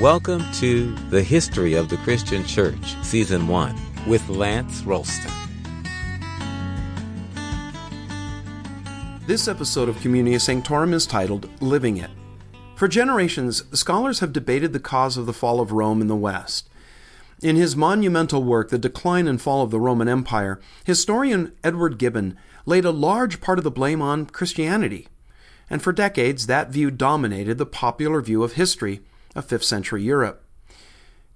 Welcome to The History of the Christian Church, Season 1, with Lance Ralston. This episode of Communio Sanctorum is titled Living It. For generations, scholars have debated the cause of the fall of Rome in the West. In his monumental work, The Decline and Fall of the Roman Empire, historian Edward Gibbon laid a large part of the blame on Christianity. And for decades, that view dominated the popular view of history of 5th century Europe.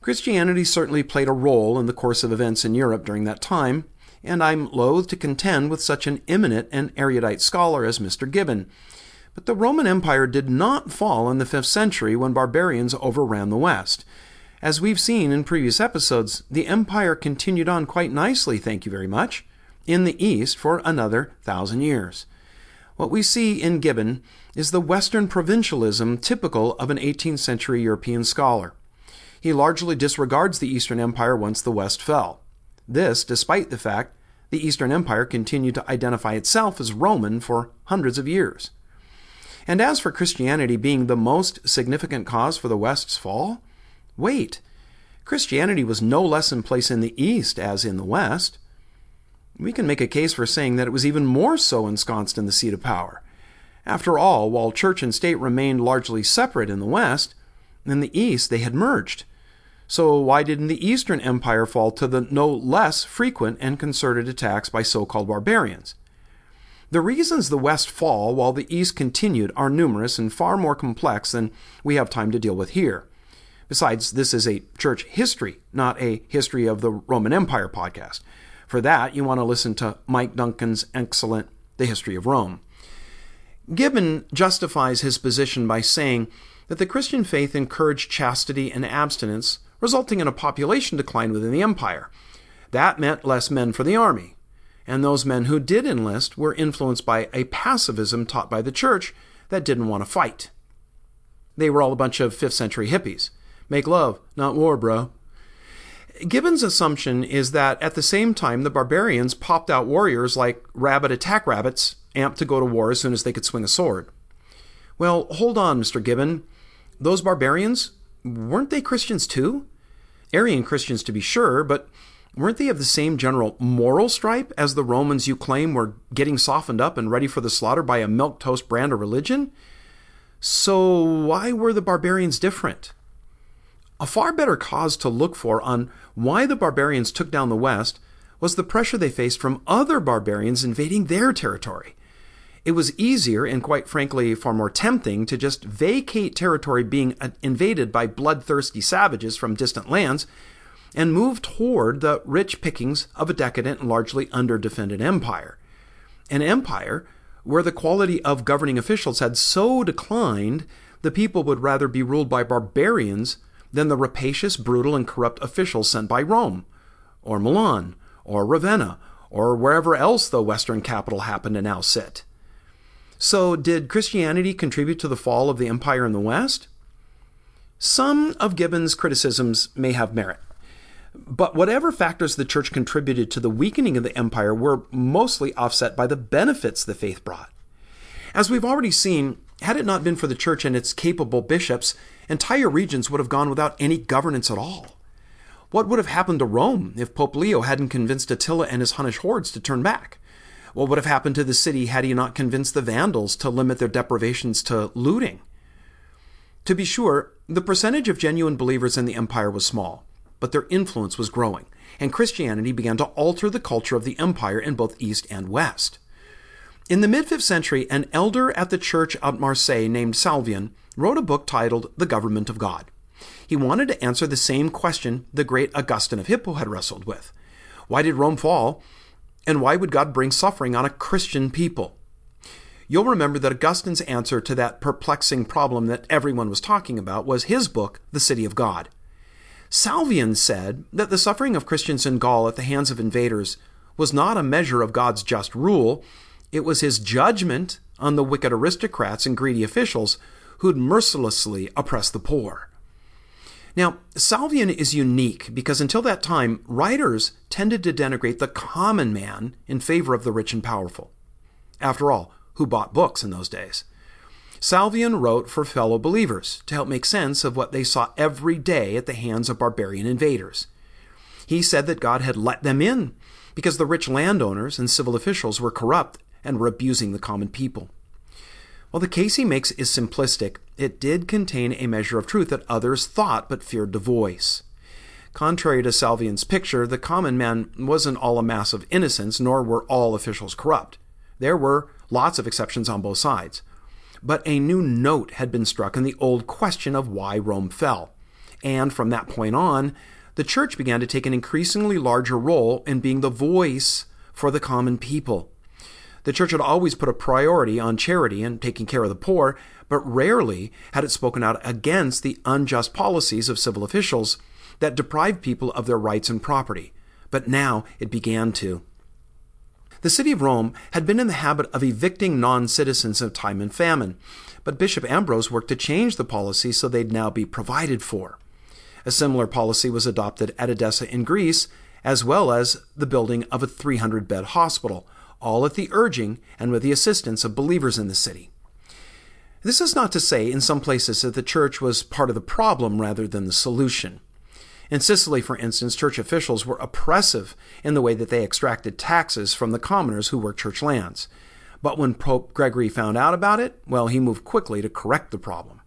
Christianity certainly played a role in the course of events in Europe during that time, and I'm loath to contend with such an eminent and erudite scholar as Mr. Gibbon. But the Roman Empire did not fall in the 5th century when barbarians overran the West. As we've seen in previous episodes, the empire continued on quite nicely, thank you very much, in the East for another thousand years. What we see in Gibbon is the Western provincialism typical of an 18th century European scholar. He largely disregards the Eastern Empire once the West fell. This, despite the fact the Eastern Empire continued to identify itself as Roman for hundreds of years. And as for Christianity being the most significant cause for the West's fall, wait, Christianity was no less in place in the East as in the West. We can make a case for saying that it was even more so ensconced in the seat of power. After all, while church and state remained largely separate in the West, in the East they had merged. So why didn't the Eastern Empire fall to the no less frequent and concerted attacks by so-called barbarians? The reasons the West fall while the East continued are numerous and far more complex than we have time to deal with here. Besides, this is a church history, not a history of the Roman Empire podcast. For that, you want to listen to Mike Duncan's excellent The History of Rome. Gibbon justifies his position by saying that the Christian faith encouraged chastity and abstinence, resulting in a population decline within the empire. That meant less men for the army, and those men who did enlist were influenced by a pacifism taught by the church that didn't want to fight. They were all a bunch of 5th century hippies. Make love, not war, bro. Gibbon's assumption is that at the same time, the barbarians popped out warriors like rabbit attack rabbits amped to go to war as soon as they could swing a sword. Well, hold on, Mr. Gibbon. Those barbarians, weren't they Christians too? Arian Christians to be sure, but weren't they of the same general moral stripe as the Romans you claim were getting softened up and ready for the slaughter by a milquetoast brand of religion? So why were the barbarians different? A far better cause to look for on why the barbarians took down the West was the pressure they faced from other barbarians invading their territory. It was easier and, quite frankly, far more tempting to just vacate territory being uh, invaded by bloodthirsty savages from distant lands and move toward the rich pickings of a decadent and largely underdefended empire. An empire where the quality of governing officials had so declined the people would rather be ruled by barbarians than the rapacious, brutal, and corrupt officials sent by Rome, or Milan, or Ravenna, or wherever else the Western capital happened to now sit. So, did Christianity contribute to the fall of the empire in the West? Some of Gibbon's criticisms may have merit. But whatever factors the church contributed to the weakening of the empire were mostly offset by the benefits the faith brought. As we've already seen, had it not been for the church and its capable bishops, entire regions would have gone without any governance at all. What would have happened to Rome if Pope Leo hadn't convinced Attila and his Hunnish hordes to turn back? What would have happened to the city had he not convinced the Vandals to limit their deprivations to looting? To be sure, the percentage of genuine believers in the empire was small, but their influence was growing, and Christianity began to alter the culture of the empire in both East and West. In the mid 5th century, an elder at the church at Marseille named Salvian wrote a book titled The Government of God. He wanted to answer the same question the great Augustine of Hippo had wrestled with Why did Rome fall? And why would God bring suffering on a Christian people? You'll remember that Augustine's answer to that perplexing problem that everyone was talking about was his book, The City of God. Salvian said that the suffering of Christians in Gaul at the hands of invaders was not a measure of God's just rule, it was his judgment on the wicked aristocrats and greedy officials who'd mercilessly oppressed the poor. Now, Salvian is unique because until that time, writers tended to denigrate the common man in favor of the rich and powerful. After all, who bought books in those days? Salvian wrote for fellow believers to help make sense of what they saw every day at the hands of barbarian invaders. He said that God had let them in because the rich landowners and civil officials were corrupt and were abusing the common people. While the case he makes is simplistic, it did contain a measure of truth that others thought but feared to voice. Contrary to Salvian's picture, the common man wasn't all a mass of innocents, nor were all officials corrupt. There were lots of exceptions on both sides. But a new note had been struck in the old question of why Rome fell. And from that point on, the church began to take an increasingly larger role in being the voice for the common people. The church had always put a priority on charity and taking care of the poor, but rarely had it spoken out against the unjust policies of civil officials that deprived people of their rights and property. But now it began to. The city of Rome had been in the habit of evicting non citizens of time and famine, but Bishop Ambrose worked to change the policy so they'd now be provided for. A similar policy was adopted at Edessa in Greece, as well as the building of a 300 bed hospital, all at the urging and with the assistance of believers in the city. This is not to say in some places that the church was part of the problem rather than the solution. In Sicily, for instance, church officials were oppressive in the way that they extracted taxes from the commoners who worked church lands. But when Pope Gregory found out about it, well, he moved quickly to correct the problem.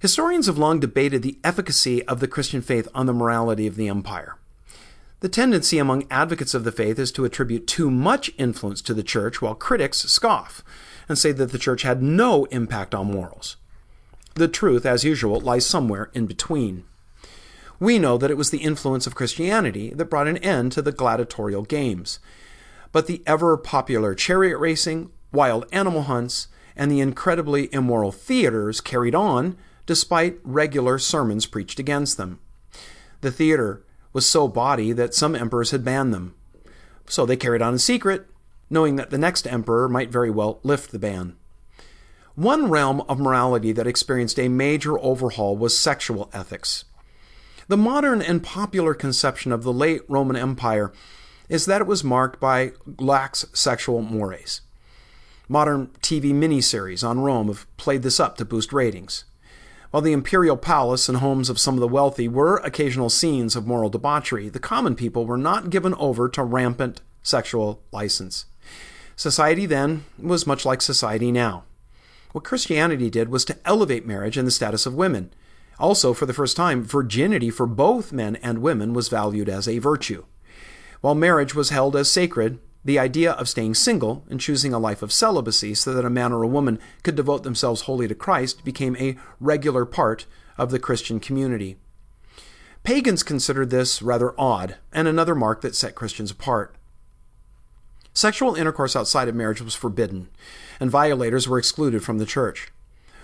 Historians have long debated the efficacy of the Christian faith on the morality of the empire. The tendency among advocates of the faith is to attribute too much influence to the church, while critics scoff and say that the church had no impact on morals. The truth, as usual, lies somewhere in between we know that it was the influence of Christianity that brought an end to the gladiatorial games. But the ever popular chariot racing, wild animal hunts, and the incredibly immoral theaters carried on despite regular sermons preached against them. The theater was so bawdy that some emperors had banned them. So they carried on in secret, knowing that the next emperor might very well lift the ban. One realm of morality that experienced a major overhaul was sexual ethics. The modern and popular conception of the late Roman Empire is that it was marked by lax sexual mores. Modern TV miniseries on Rome have played this up to boost ratings. While the imperial palace and homes of some of the wealthy were occasional scenes of moral debauchery, the common people were not given over to rampant sexual license. Society then was much like society now. What Christianity did was to elevate marriage and the status of women. Also, for the first time, virginity for both men and women was valued as a virtue. While marriage was held as sacred, the idea of staying single and choosing a life of celibacy so that a man or a woman could devote themselves wholly to Christ became a regular part of the Christian community. Pagans considered this rather odd and another mark that set Christians apart. Sexual intercourse outside of marriage was forbidden, and violators were excluded from the church.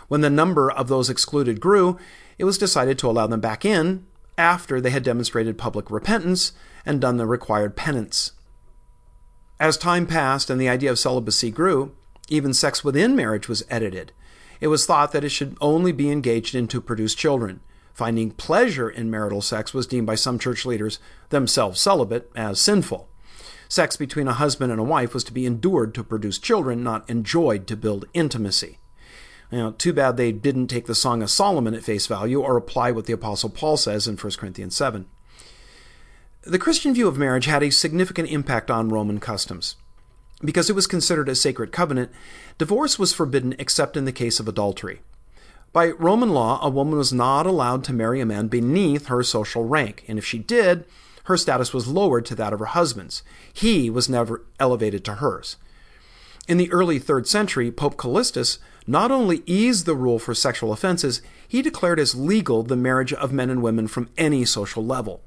When the number of those excluded grew, it was decided to allow them back in after they had demonstrated public repentance and done the required penance. As time passed and the idea of celibacy grew, even sex within marriage was edited. It was thought that it should only be engaged in to produce children. Finding pleasure in marital sex was deemed by some church leaders, themselves celibate, as sinful. Sex between a husband and a wife was to be endured to produce children, not enjoyed to build intimacy. Know, too bad they didn't take the Song of Solomon at face value or apply what the Apostle Paul says in 1 Corinthians 7. The Christian view of marriage had a significant impact on Roman customs. Because it was considered a sacred covenant, divorce was forbidden except in the case of adultery. By Roman law, a woman was not allowed to marry a man beneath her social rank, and if she did, her status was lowered to that of her husband's. He was never elevated to hers. In the early 3rd century, Pope Callistus not only eased the rule for sexual offenses, he declared as legal the marriage of men and women from any social level.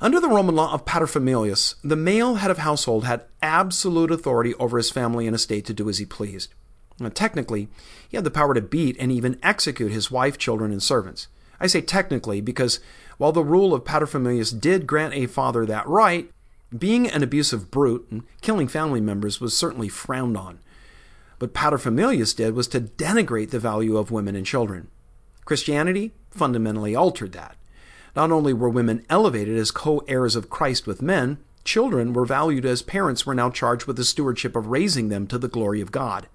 Under the Roman law of paterfamilias, the male head of household had absolute authority over his family and estate to do as he pleased. Now, technically, he had the power to beat and even execute his wife, children, and servants. I say technically because while the rule of paterfamilias did grant a father that right, being an abusive brute and killing family members was certainly frowned on. What paterfamilias did was to denigrate the value of women and children. Christianity fundamentally altered that. Not only were women elevated as co heirs of Christ with men, children were valued as parents were now charged with the stewardship of raising them to the glory of God.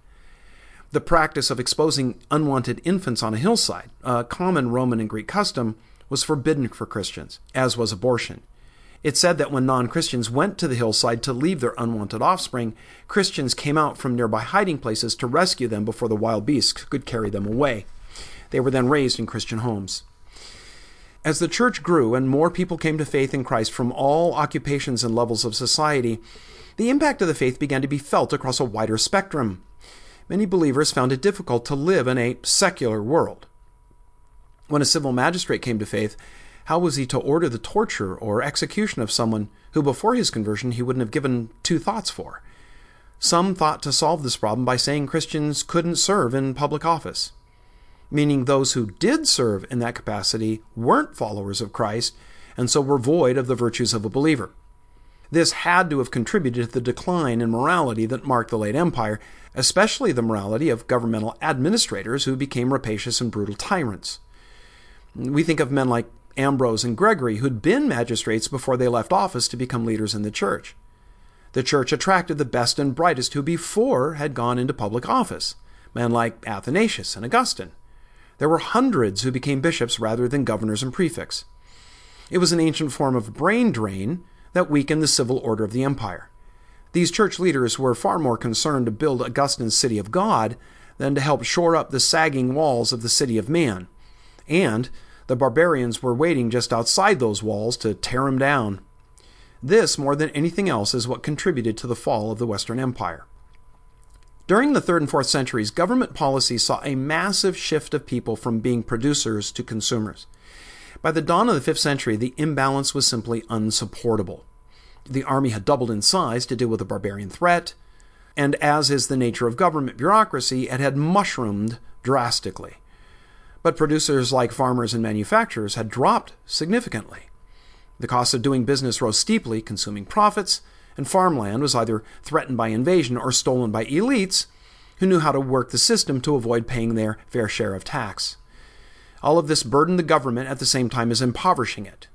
The practice of exposing unwanted infants on a hillside, a common Roman and Greek custom, was forbidden for Christians, as was abortion. It said that when non Christians went to the hillside to leave their unwanted offspring, Christians came out from nearby hiding places to rescue them before the wild beasts could carry them away. They were then raised in Christian homes. As the church grew and more people came to faith in Christ from all occupations and levels of society, the impact of the faith began to be felt across a wider spectrum. Many believers found it difficult to live in a secular world. When a civil magistrate came to faith, how was he to order the torture or execution of someone who before his conversion he wouldn't have given two thoughts for? Some thought to solve this problem by saying Christians couldn't serve in public office meaning those who did serve in that capacity weren't followers of Christ and so were void of the virtues of a believer. This had to have contributed to the decline in morality that marked the late empire, especially the morality of governmental administrators who became rapacious and brutal tyrants. We think of men like Ambrose and Gregory, who'd been magistrates before they left office to become leaders in the church. The church attracted the best and brightest who before had gone into public office, men like Athanasius and Augustine. There were hundreds who became bishops rather than governors and prefects. It was an ancient form of brain drain that weakened the civil order of the empire. These church leaders were far more concerned to build Augustine's city of God than to help shore up the sagging walls of the city of man. And the barbarians were waiting just outside those walls to tear them down. This, more than anything else, is what contributed to the fall of the Western Empire. During the 3rd and 4th centuries, government policy saw a massive shift of people from being producers to consumers. By the dawn of the 5th century, the imbalance was simply unsupportable. The army had doubled in size to deal with the barbarian threat, and as is the nature of government bureaucracy, it had mushroomed drastically. But producers like farmers and manufacturers had dropped significantly. The cost of doing business rose steeply, consuming profits, and farmland was either threatened by invasion or stolen by elites who knew how to work the system to avoid paying their fair share of tax. All of this burdened the government at the same time as impoverishing it.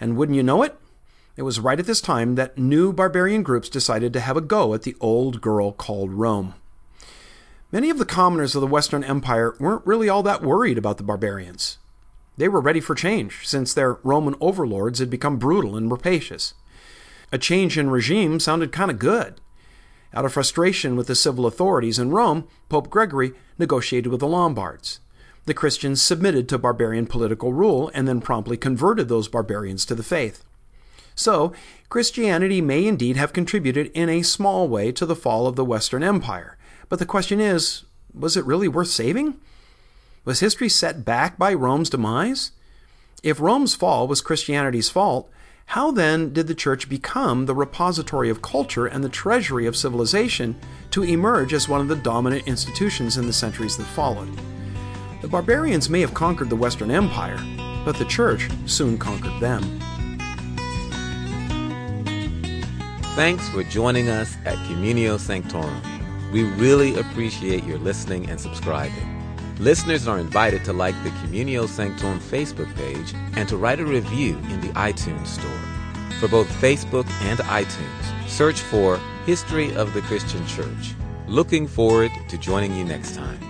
And wouldn't you know it? It was right at this time that new barbarian groups decided to have a go at the old girl called Rome. Many of the commoners of the Western Empire weren't really all that worried about the barbarians. They were ready for change, since their Roman overlords had become brutal and rapacious. A change in regime sounded kind of good. Out of frustration with the civil authorities in Rome, Pope Gregory negotiated with the Lombards. The Christians submitted to barbarian political rule and then promptly converted those barbarians to the faith. So, Christianity may indeed have contributed in a small way to the fall of the Western Empire. But the question is was it really worth saving? Was history set back by Rome's demise? If Rome's fall was Christianity's fault, how then did the church become the repository of culture and the treasury of civilization to emerge as one of the dominant institutions in the centuries that followed? The barbarians may have conquered the Western Empire, but the church soon conquered them. Thanks for joining us at Communio Sanctorum. We really appreciate your listening and subscribing. Listeners are invited to like the Communio Sanctorum Facebook page and to write a review in the iTunes Store. For both Facebook and iTunes, search for History of the Christian Church. Looking forward to joining you next time.